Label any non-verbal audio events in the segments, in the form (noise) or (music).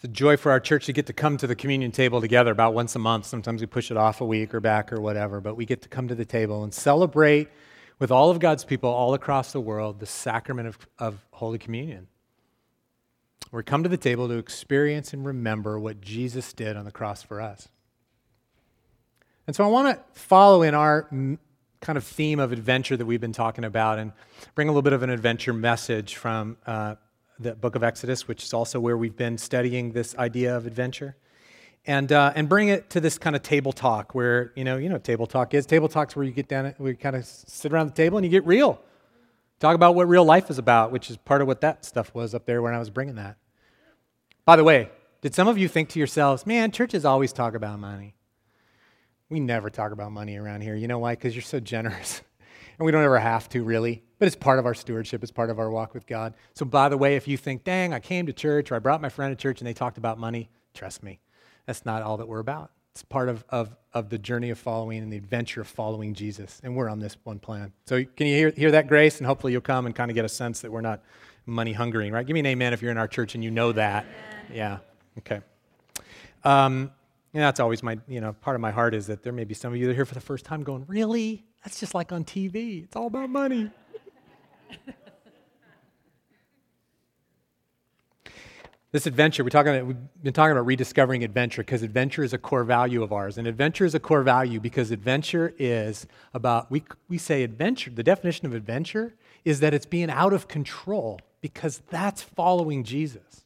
It's a joy for our church to get to come to the communion table together about once a month. Sometimes we push it off a week or back or whatever, but we get to come to the table and celebrate with all of God's people all across the world the sacrament of, of Holy Communion. We come to the table to experience and remember what Jesus did on the cross for us. And so I want to follow in our kind of theme of adventure that we've been talking about and bring a little bit of an adventure message from uh, the book of Exodus, which is also where we've been studying this idea of adventure. And, uh, and bring it to this kind of table talk where, you know, you know table talk is. Table talk's where you get down, we kind of sit around the table and you get real. Talk about what real life is about, which is part of what that stuff was up there when I was bringing that. By the way, did some of you think to yourselves, man, churches always talk about money? We never talk about money around here. You know why? Because you're so generous. (laughs) and we don't ever have to, really. But it's part of our stewardship, it's part of our walk with God. So, by the way, if you think, dang, I came to church or I brought my friend to church and they talked about money, trust me, that's not all that we're about. It's part of, of, of the journey of following and the adventure of following Jesus. And we're on this one plan. So, can you hear, hear that grace? And hopefully, you'll come and kind of get a sense that we're not money hungering, right? Give me an amen if you're in our church and you know that. Amen. Yeah, okay. Um, and that's always my, you know, part of my heart is that there may be some of you that are here for the first time going, really? That's just like on TV. It's all about money. (laughs) this adventure, we're talking, we've been talking about rediscovering adventure because adventure is a core value of ours. And adventure is a core value because adventure is about, we, we say adventure, the definition of adventure is that it's being out of control because that's following Jesus.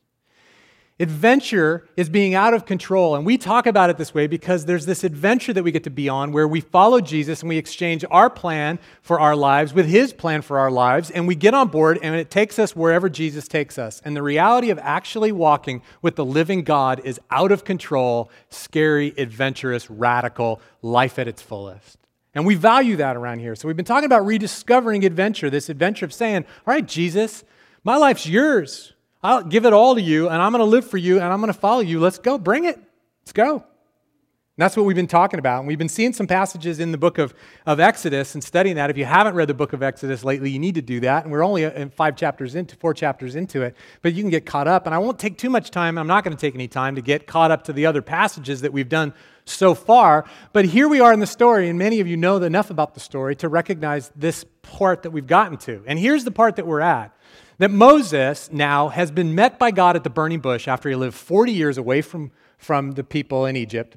Adventure is being out of control. And we talk about it this way because there's this adventure that we get to be on where we follow Jesus and we exchange our plan for our lives with his plan for our lives. And we get on board and it takes us wherever Jesus takes us. And the reality of actually walking with the living God is out of control, scary, adventurous, radical, life at its fullest. And we value that around here. So we've been talking about rediscovering adventure, this adventure of saying, All right, Jesus, my life's yours. I'll give it all to you, and I'm going to live for you, and I'm going to follow you. Let's go. Bring it. Let's go. And that's what we've been talking about. And we've been seeing some passages in the book of, of Exodus and studying that. If you haven't read the book of Exodus lately, you need to do that. And we're only uh, in five chapters into, four chapters into it, but you can get caught up. And I won't take too much time. I'm not going to take any time to get caught up to the other passages that we've done so far. But here we are in the story, and many of you know enough about the story to recognize this part that we've gotten to. And here's the part that we're at that Moses now has been met by God at the burning bush after he lived 40 years away from, from the people in Egypt.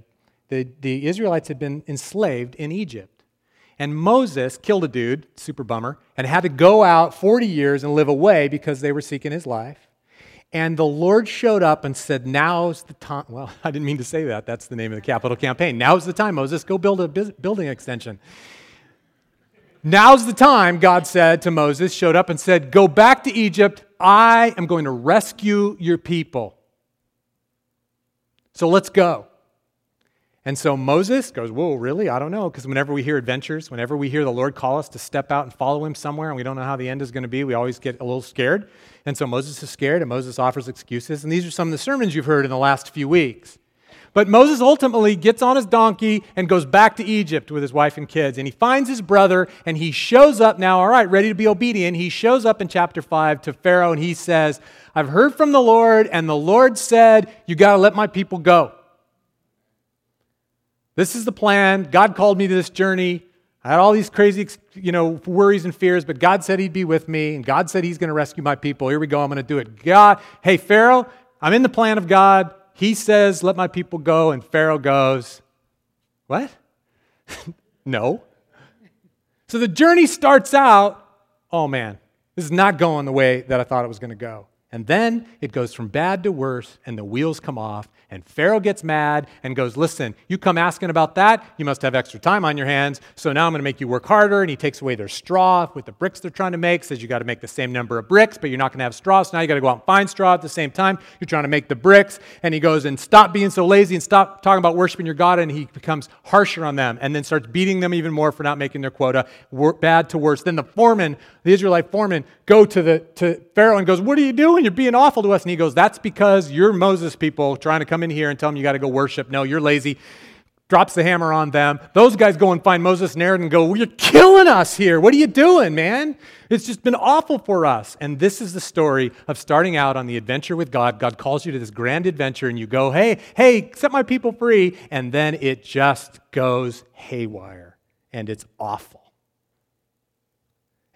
The, the Israelites had been enslaved in Egypt. And Moses killed a dude, super bummer, and had to go out 40 years and live away because they were seeking his life. And the Lord showed up and said, Now's the time. (laughs) Well, I didn't mean to say that. That's the name of the capital campaign. Now's the time, Moses. Go build a building extension. Now's the time, God said to Moses, showed up and said, Go back to Egypt. I am going to rescue your people. So let's go. And so Moses goes, Whoa, really? I don't know. Because whenever we hear adventures, whenever we hear the Lord call us to step out and follow him somewhere, and we don't know how the end is going to be, we always get a little scared. And so Moses is scared, and Moses offers excuses. And these are some of the sermons you've heard in the last few weeks. But Moses ultimately gets on his donkey and goes back to Egypt with his wife and kids. And he finds his brother and he shows up now, all right, ready to be obedient. He shows up in chapter 5 to Pharaoh and he says, I've heard from the Lord, and the Lord said, You got to let my people go. This is the plan. God called me to this journey. I had all these crazy, you know, worries and fears, but God said He'd be with me, and God said He's going to rescue my people. Here we go. I'm going to do it. God, hey, Pharaoh, I'm in the plan of God. He says, Let my people go, and Pharaoh goes, What? (laughs) no. So the journey starts out, oh man, this is not going the way that I thought it was going to go. And then it goes from bad to worse, and the wheels come off, and Pharaoh gets mad and goes, Listen, you come asking about that. You must have extra time on your hands. So now I'm going to make you work harder. And he takes away their straw with the bricks they're trying to make, says you got to make the same number of bricks, but you're not going to have straw. So now you got to go out and find straw at the same time. You're trying to make the bricks. And he goes, And stop being so lazy and stop talking about worshiping your God. And he becomes harsher on them and then starts beating them even more for not making their quota, bad to worse. Then the foreman, the Israelite foreman, go to, the, to Pharaoh and goes, What are you doing? You're being awful to us. And he goes, That's because you're Moses people trying to come in here and tell them you got to go worship. No, you're lazy. drops the hammer on them. Those guys go and find Moses and Aaron and go, You're killing us here. What are you doing, man? It's just been awful for us. And this is the story of starting out on the adventure with God. God calls you to this grand adventure, and you go, Hey, hey, set my people free. And then it just goes haywire, and it's awful.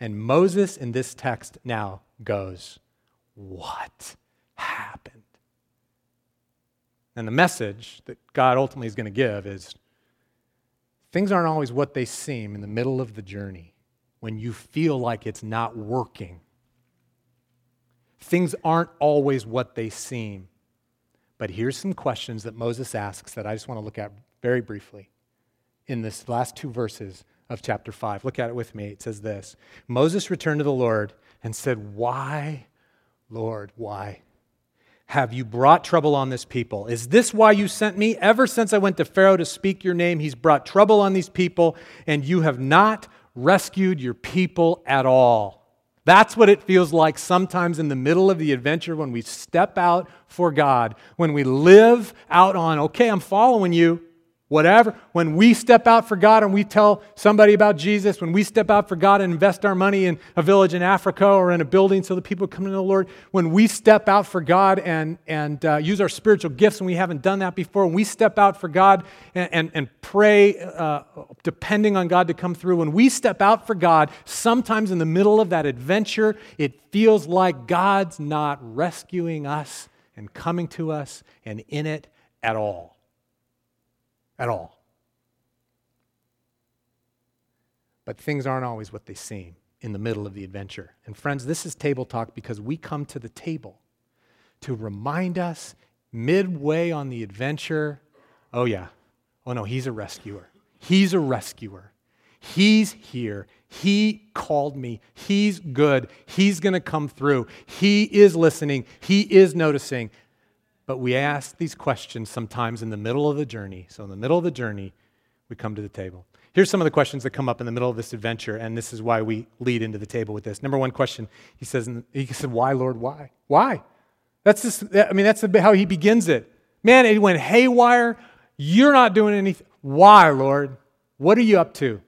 And Moses in this text now goes, What happened? And the message that God ultimately is going to give is things aren't always what they seem in the middle of the journey when you feel like it's not working. Things aren't always what they seem. But here's some questions that Moses asks that I just want to look at very briefly in this last two verses of chapter 5. Look at it with me. It says this Moses returned to the Lord and said, Why, Lord, why? have you brought trouble on this people? Is this why you sent me? Ever since I went to Pharaoh to speak your name, he's brought trouble on these people, and you have not rescued your people at all. That's what it feels like sometimes in the middle of the adventure when we step out for God, when we live out on, okay, I'm following you, whatever. When we step out for God and we tell somebody about Jesus, when we step out for God and invest our money in a village in Africa or in a building so that people come to the Lord, when we step out for God and, and uh, use our spiritual gifts and we haven't done that before, when we step out for God and, and, and pray uh, depending on God to come through, when we step out for God, sometimes in the middle of that adventure, it feels like God's not rescuing us and coming to us and in it at all at all. But things aren't always what they seem in the middle of the adventure. And friends, this is table talk because we come to the table to remind us midway on the adventure oh, yeah, oh no, he's a rescuer. He's a rescuer. He's here. He called me. He's good. He's going to come through. He is listening. He is noticing. But we ask these questions sometimes in the middle of the journey. So, in the middle of the journey, we come to the table. Here's some of the questions that come up in the middle of this adventure, and this is why we lead into the table with this. Number one question, he says, he said, Why, Lord, why? Why? That's just, I mean, that's how he begins it. Man, it went haywire. You're not doing anything. Why, Lord? What are you up to?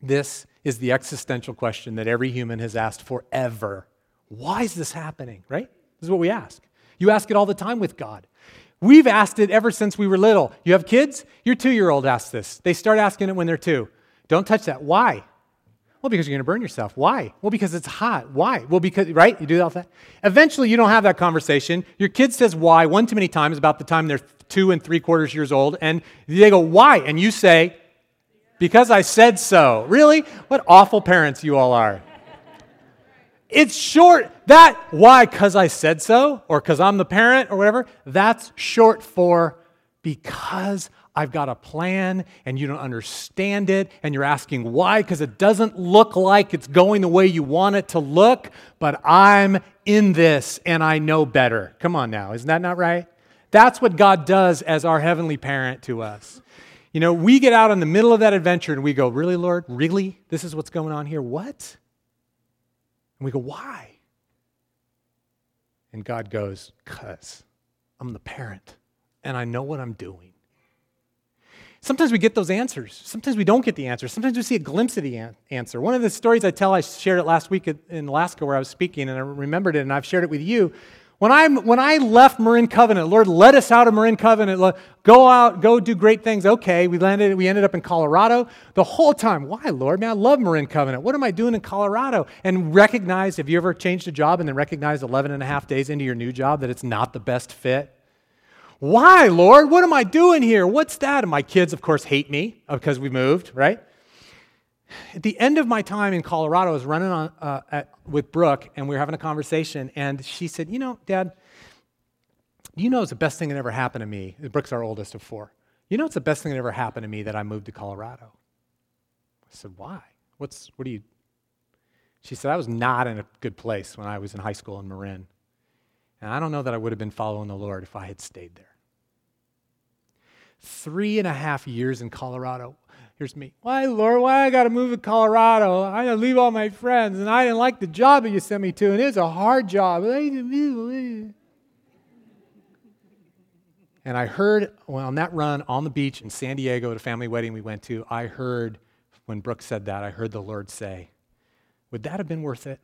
This is the existential question that every human has asked forever. Why is this happening, right? This is what we ask. You ask it all the time with God. We've asked it ever since we were little. You have kids? Your two year old asks this. They start asking it when they're two. Don't touch that. Why? Well, because you're going to burn yourself. Why? Well, because it's hot. Why? Well, because, right? You do all that. Eventually, you don't have that conversation. Your kid says why one too many times about the time they're two and three quarters years old, and they go, why? And you say, because I said so. Really? What awful parents you all are. It's short. That, why? Because I said so, or because I'm the parent, or whatever. That's short for because I've got a plan and you don't understand it, and you're asking why, because it doesn't look like it's going the way you want it to look, but I'm in this and I know better. Come on now, isn't that not right? That's what God does as our heavenly parent to us. You know, we get out in the middle of that adventure and we go, Really, Lord? Really? This is what's going on here? What? And we go, Why? And God goes, Because I'm the parent and I know what I'm doing. Sometimes we get those answers. Sometimes we don't get the answer. Sometimes we see a glimpse of the an- answer. One of the stories I tell, I shared it last week in Alaska where I was speaking, and I remembered it, and I've shared it with you. When, i when I left Marin Covenant, Lord led us out of Marin Covenant, go out, go do great things. Okay, we landed, we ended up in Colorado. The whole time, why, Lord? Man, I love Marin Covenant. What am I doing in Colorado? And recognize, have you ever changed a job and then recognized 11 and a half days into your new job that it's not the best fit? Why, Lord? What am I doing here? What's that? And my kids, of course, hate me because we moved, right? At the end of my time in Colorado, I was running on, uh, at, with Brooke, and we were having a conversation, and she said, You know, Dad, you know it's the best thing that ever happened to me. Brooke's our oldest of four. You know it's the best thing that ever happened to me that I moved to Colorado. I said, Why? What's, what do you. She said, I was not in a good place when I was in high school in Marin. And I don't know that I would have been following the Lord if I had stayed there. Three and a half years in Colorado Here's me. Why, Lord, why I got to move to Colorado? I got to leave all my friends, and I didn't like the job that you sent me to, and it's a hard job. And I heard well, on that run on the beach in San Diego at a family wedding we went to, I heard when Brooke said that, I heard the Lord say, Would that have been worth it?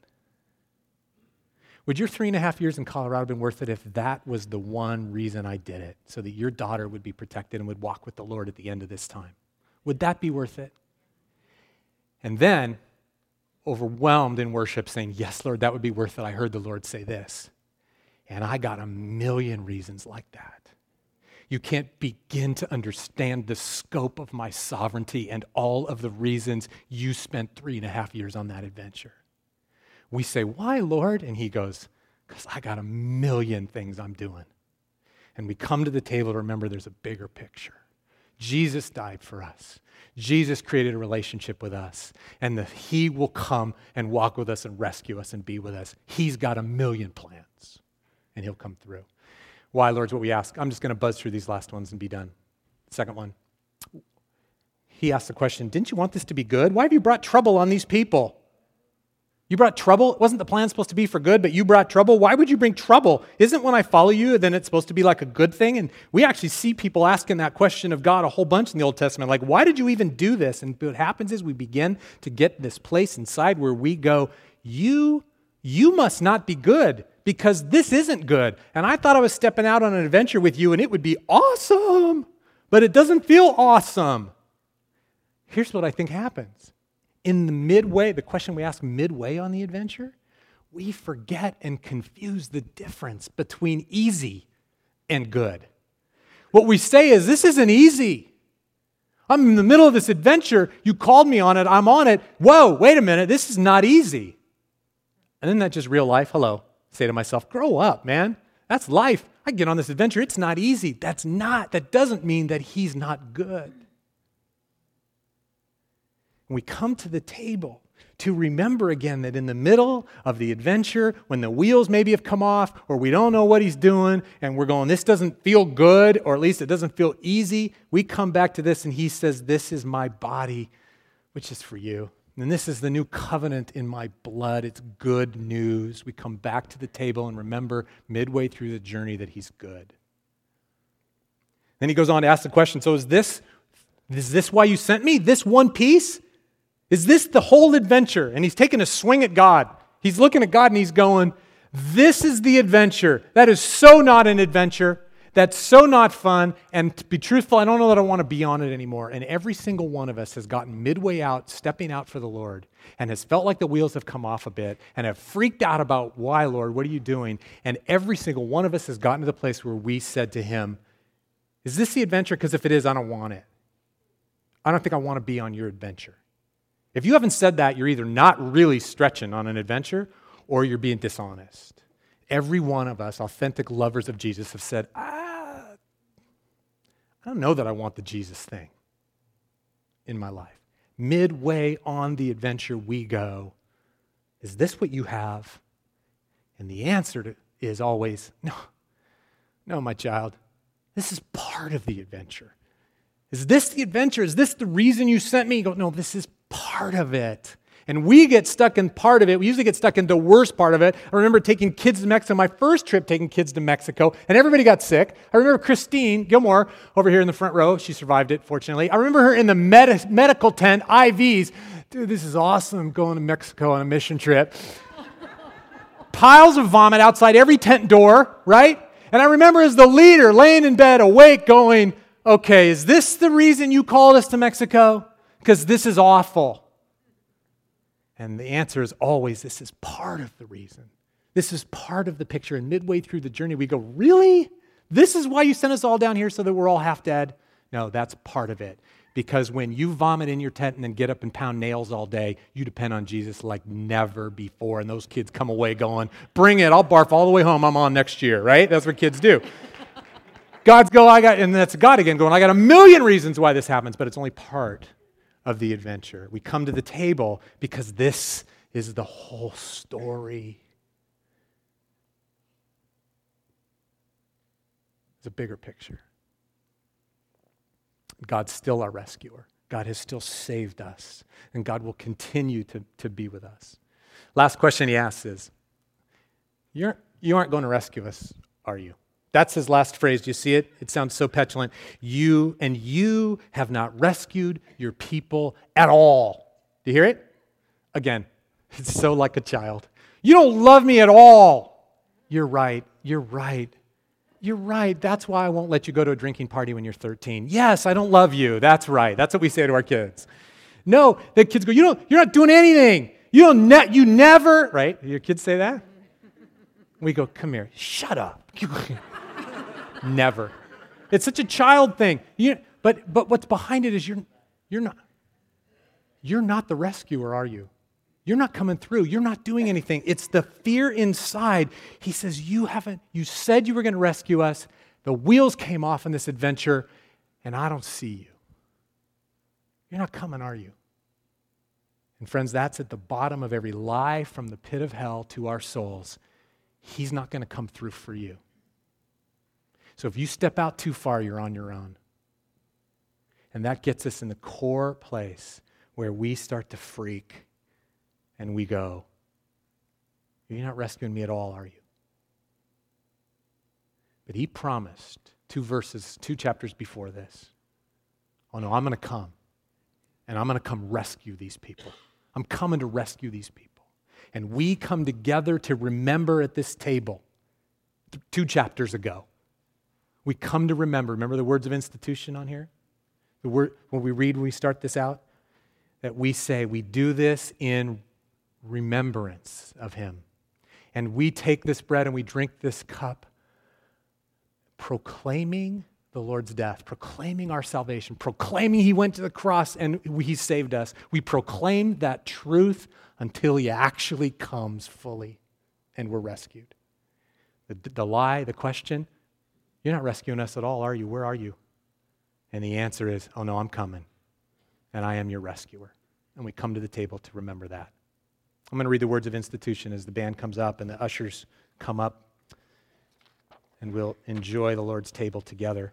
Would your three and a half years in Colorado have been worth it if that was the one reason I did it, so that your daughter would be protected and would walk with the Lord at the end of this time? Would that be worth it? And then, overwhelmed in worship, saying, Yes, Lord, that would be worth it. I heard the Lord say this. And I got a million reasons like that. You can't begin to understand the scope of my sovereignty and all of the reasons you spent three and a half years on that adventure. We say, Why, Lord? And he goes, Because I got a million things I'm doing. And we come to the table to remember there's a bigger picture. Jesus died for us. Jesus created a relationship with us, and that He will come and walk with us and rescue us and be with us. He's got a million plans, and He'll come through. Why, Lord, is what we ask. I'm just going to buzz through these last ones and be done. Second one. He asked the question Didn't you want this to be good? Why have you brought trouble on these people? You brought trouble. It wasn't the plan supposed to be for good, but you brought trouble. Why would you bring trouble? Isn't when I follow you, then it's supposed to be like a good thing? And we actually see people asking that question of God a whole bunch in the Old Testament. Like, why did you even do this? And what happens is we begin to get this place inside where we go, You, you must not be good because this isn't good. And I thought I was stepping out on an adventure with you and it would be awesome, but it doesn't feel awesome. Here's what I think happens in the midway, the question we ask midway on the adventure, we forget and confuse the difference between easy and good. What we say is, This isn't easy. I'm in the middle of this adventure. You called me on it. I'm on it. Whoa, wait a minute. This is not easy. And then that just real life. Hello. Say to myself, Grow up, man. That's life. I get on this adventure. It's not easy. That's not, that doesn't mean that he's not good. We come to the table to remember again that in the middle of the adventure, when the wheels maybe have come off, or we don't know what he's doing, and we're going, this doesn't feel good, or at least it doesn't feel easy, we come back to this and he says, This is my body, which is for you. And this is the new covenant in my blood. It's good news. We come back to the table and remember midway through the journey that he's good. Then he goes on to ask the question So is this, is this why you sent me? This one piece? Is this the whole adventure? And he's taking a swing at God. He's looking at God and he's going, This is the adventure. That is so not an adventure. That's so not fun. And to be truthful, I don't know that I want to be on it anymore. And every single one of us has gotten midway out, stepping out for the Lord, and has felt like the wheels have come off a bit and have freaked out about why, Lord, what are you doing? And every single one of us has gotten to the place where we said to him, Is this the adventure? Because if it is, I don't want it. I don't think I want to be on your adventure. If you haven't said that, you're either not really stretching on an adventure or you're being dishonest. Every one of us, authentic lovers of Jesus, have said, ah, I don't know that I want the Jesus thing in my life. Midway on the adventure, we go, Is this what you have? And the answer is always, No, no, my child. This is part of the adventure. Is this the adventure? Is this the reason you sent me? You go, no, this is part of it. And we get stuck in part of it. We usually get stuck in the worst part of it. I remember taking kids to Mexico, my first trip taking kids to Mexico, and everybody got sick. I remember Christine Gilmore over here in the front row. She survived it, fortunately. I remember her in the med- medical tent, IVs. Dude, this is awesome going to Mexico on a mission trip. (laughs) Piles of vomit outside every tent door, right? And I remember as the leader laying in bed awake going, okay, is this the reason you called us to Mexico? because this is awful? And the answer is always this is part of the reason. This is part of the picture. And midway through the journey, we go, Really? This is why you sent us all down here so that we're all half dead? No, that's part of it. Because when you vomit in your tent and then get up and pound nails all day, you depend on Jesus like never before. And those kids come away going, Bring it, I'll barf all the way home. I'm on next year, right? That's what kids do. God's go, I got, and that's God again going, I got a million reasons why this happens, but it's only part of the adventure. We come to the table because this is the whole story. It's a bigger picture. God's still our rescuer. God has still saved us, and God will continue to, to be with us. Last question he asks is You're, You aren't going to rescue us, are you? That's his last phrase. Do you see it? It sounds so petulant. You and you have not rescued your people at all. Do you hear it? Again, (laughs) it's so like a child. You don't love me at all. You're right. You're right. You're right. That's why I won't let you go to a drinking party when you're 13. Yes, I don't love you. That's right. That's what we say to our kids. No, the kids go, you don't, you're not doing anything. You don't ne- you never, right? Your kids say that? We go, come here. Shut up. (laughs) never. It's such a child thing. You, but, but what's behind it is you're, you're not, you're not the rescuer, are you? You're not coming through. You're not doing anything. It's the fear inside. He says, You haven't, you said you were going to rescue us. The wheels came off in this adventure, and I don't see you. You're not coming, are you? And friends, that's at the bottom of every lie from the pit of hell to our souls. He's not going to come through for you. So if you step out too far, you're on your own. And that gets us in the core place where we start to freak and we go, You're not rescuing me at all, are you? But he promised two verses, two chapters before this. Oh no, I'm going to come and I'm going to come rescue these people. I'm coming to rescue these people. And we come together to remember at this table two chapters ago. We come to remember. Remember the words of institution on here? The word, when we read, when we start this out, that we say, we do this in remembrance of him. And we take this bread and we drink this cup, proclaiming the Lord's death, proclaiming our salvation, proclaiming he went to the cross and he saved us. We proclaim that truth until he actually comes fully and we're rescued. The, the lie, the question, you're not rescuing us at all, are you? Where are you? And the answer is, oh no, I'm coming. And I am your rescuer. And we come to the table to remember that. I'm going to read the words of institution as the band comes up and the ushers come up, and we'll enjoy the Lord's table together.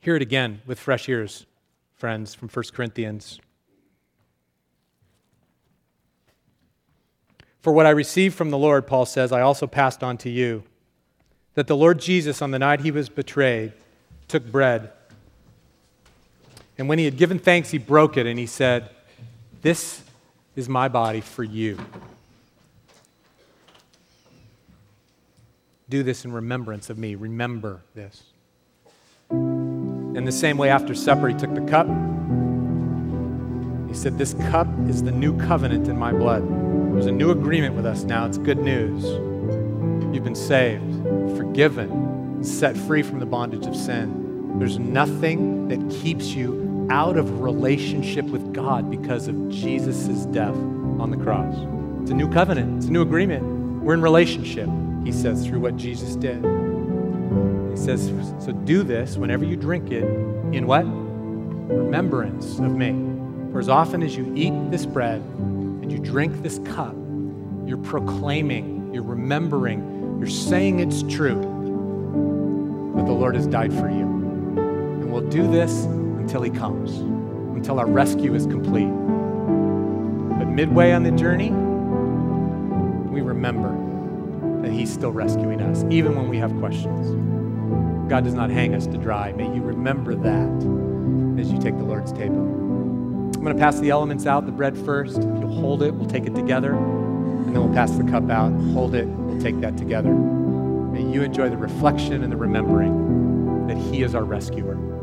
Hear it again with fresh ears, friends, from 1 Corinthians. For what I received from the Lord, Paul says, I also passed on to you that the Lord Jesus, on the night he was betrayed, took bread. And when he had given thanks, he broke it and he said, This is my body for you. Do this in remembrance of me. Remember this. In the same way, after supper, he took the cup. He said, This cup is the new covenant in my blood. There's a new agreement with us now. It's good news. You've been saved, forgiven, set free from the bondage of sin. There's nothing that keeps you out of relationship with God because of Jesus' death on the cross. It's a new covenant, it's a new agreement. We're in relationship, he says, through what Jesus did. He says, so do this whenever you drink it in what? Remembrance of me. For as often as you eat this bread and you drink this cup, you're proclaiming, you're remembering, you're saying it's true that the Lord has died for you. And we'll do this until he comes, until our rescue is complete. But midway on the journey, we remember that he's still rescuing us, even when we have questions. God does not hang us to dry. May you remember that as you take the Lord's table. I'm going to pass the elements out, the bread first. If you'll hold it, we'll take it together. And then we'll pass the cup out, hold it, we'll take that together. May you enjoy the reflection and the remembering that He is our rescuer.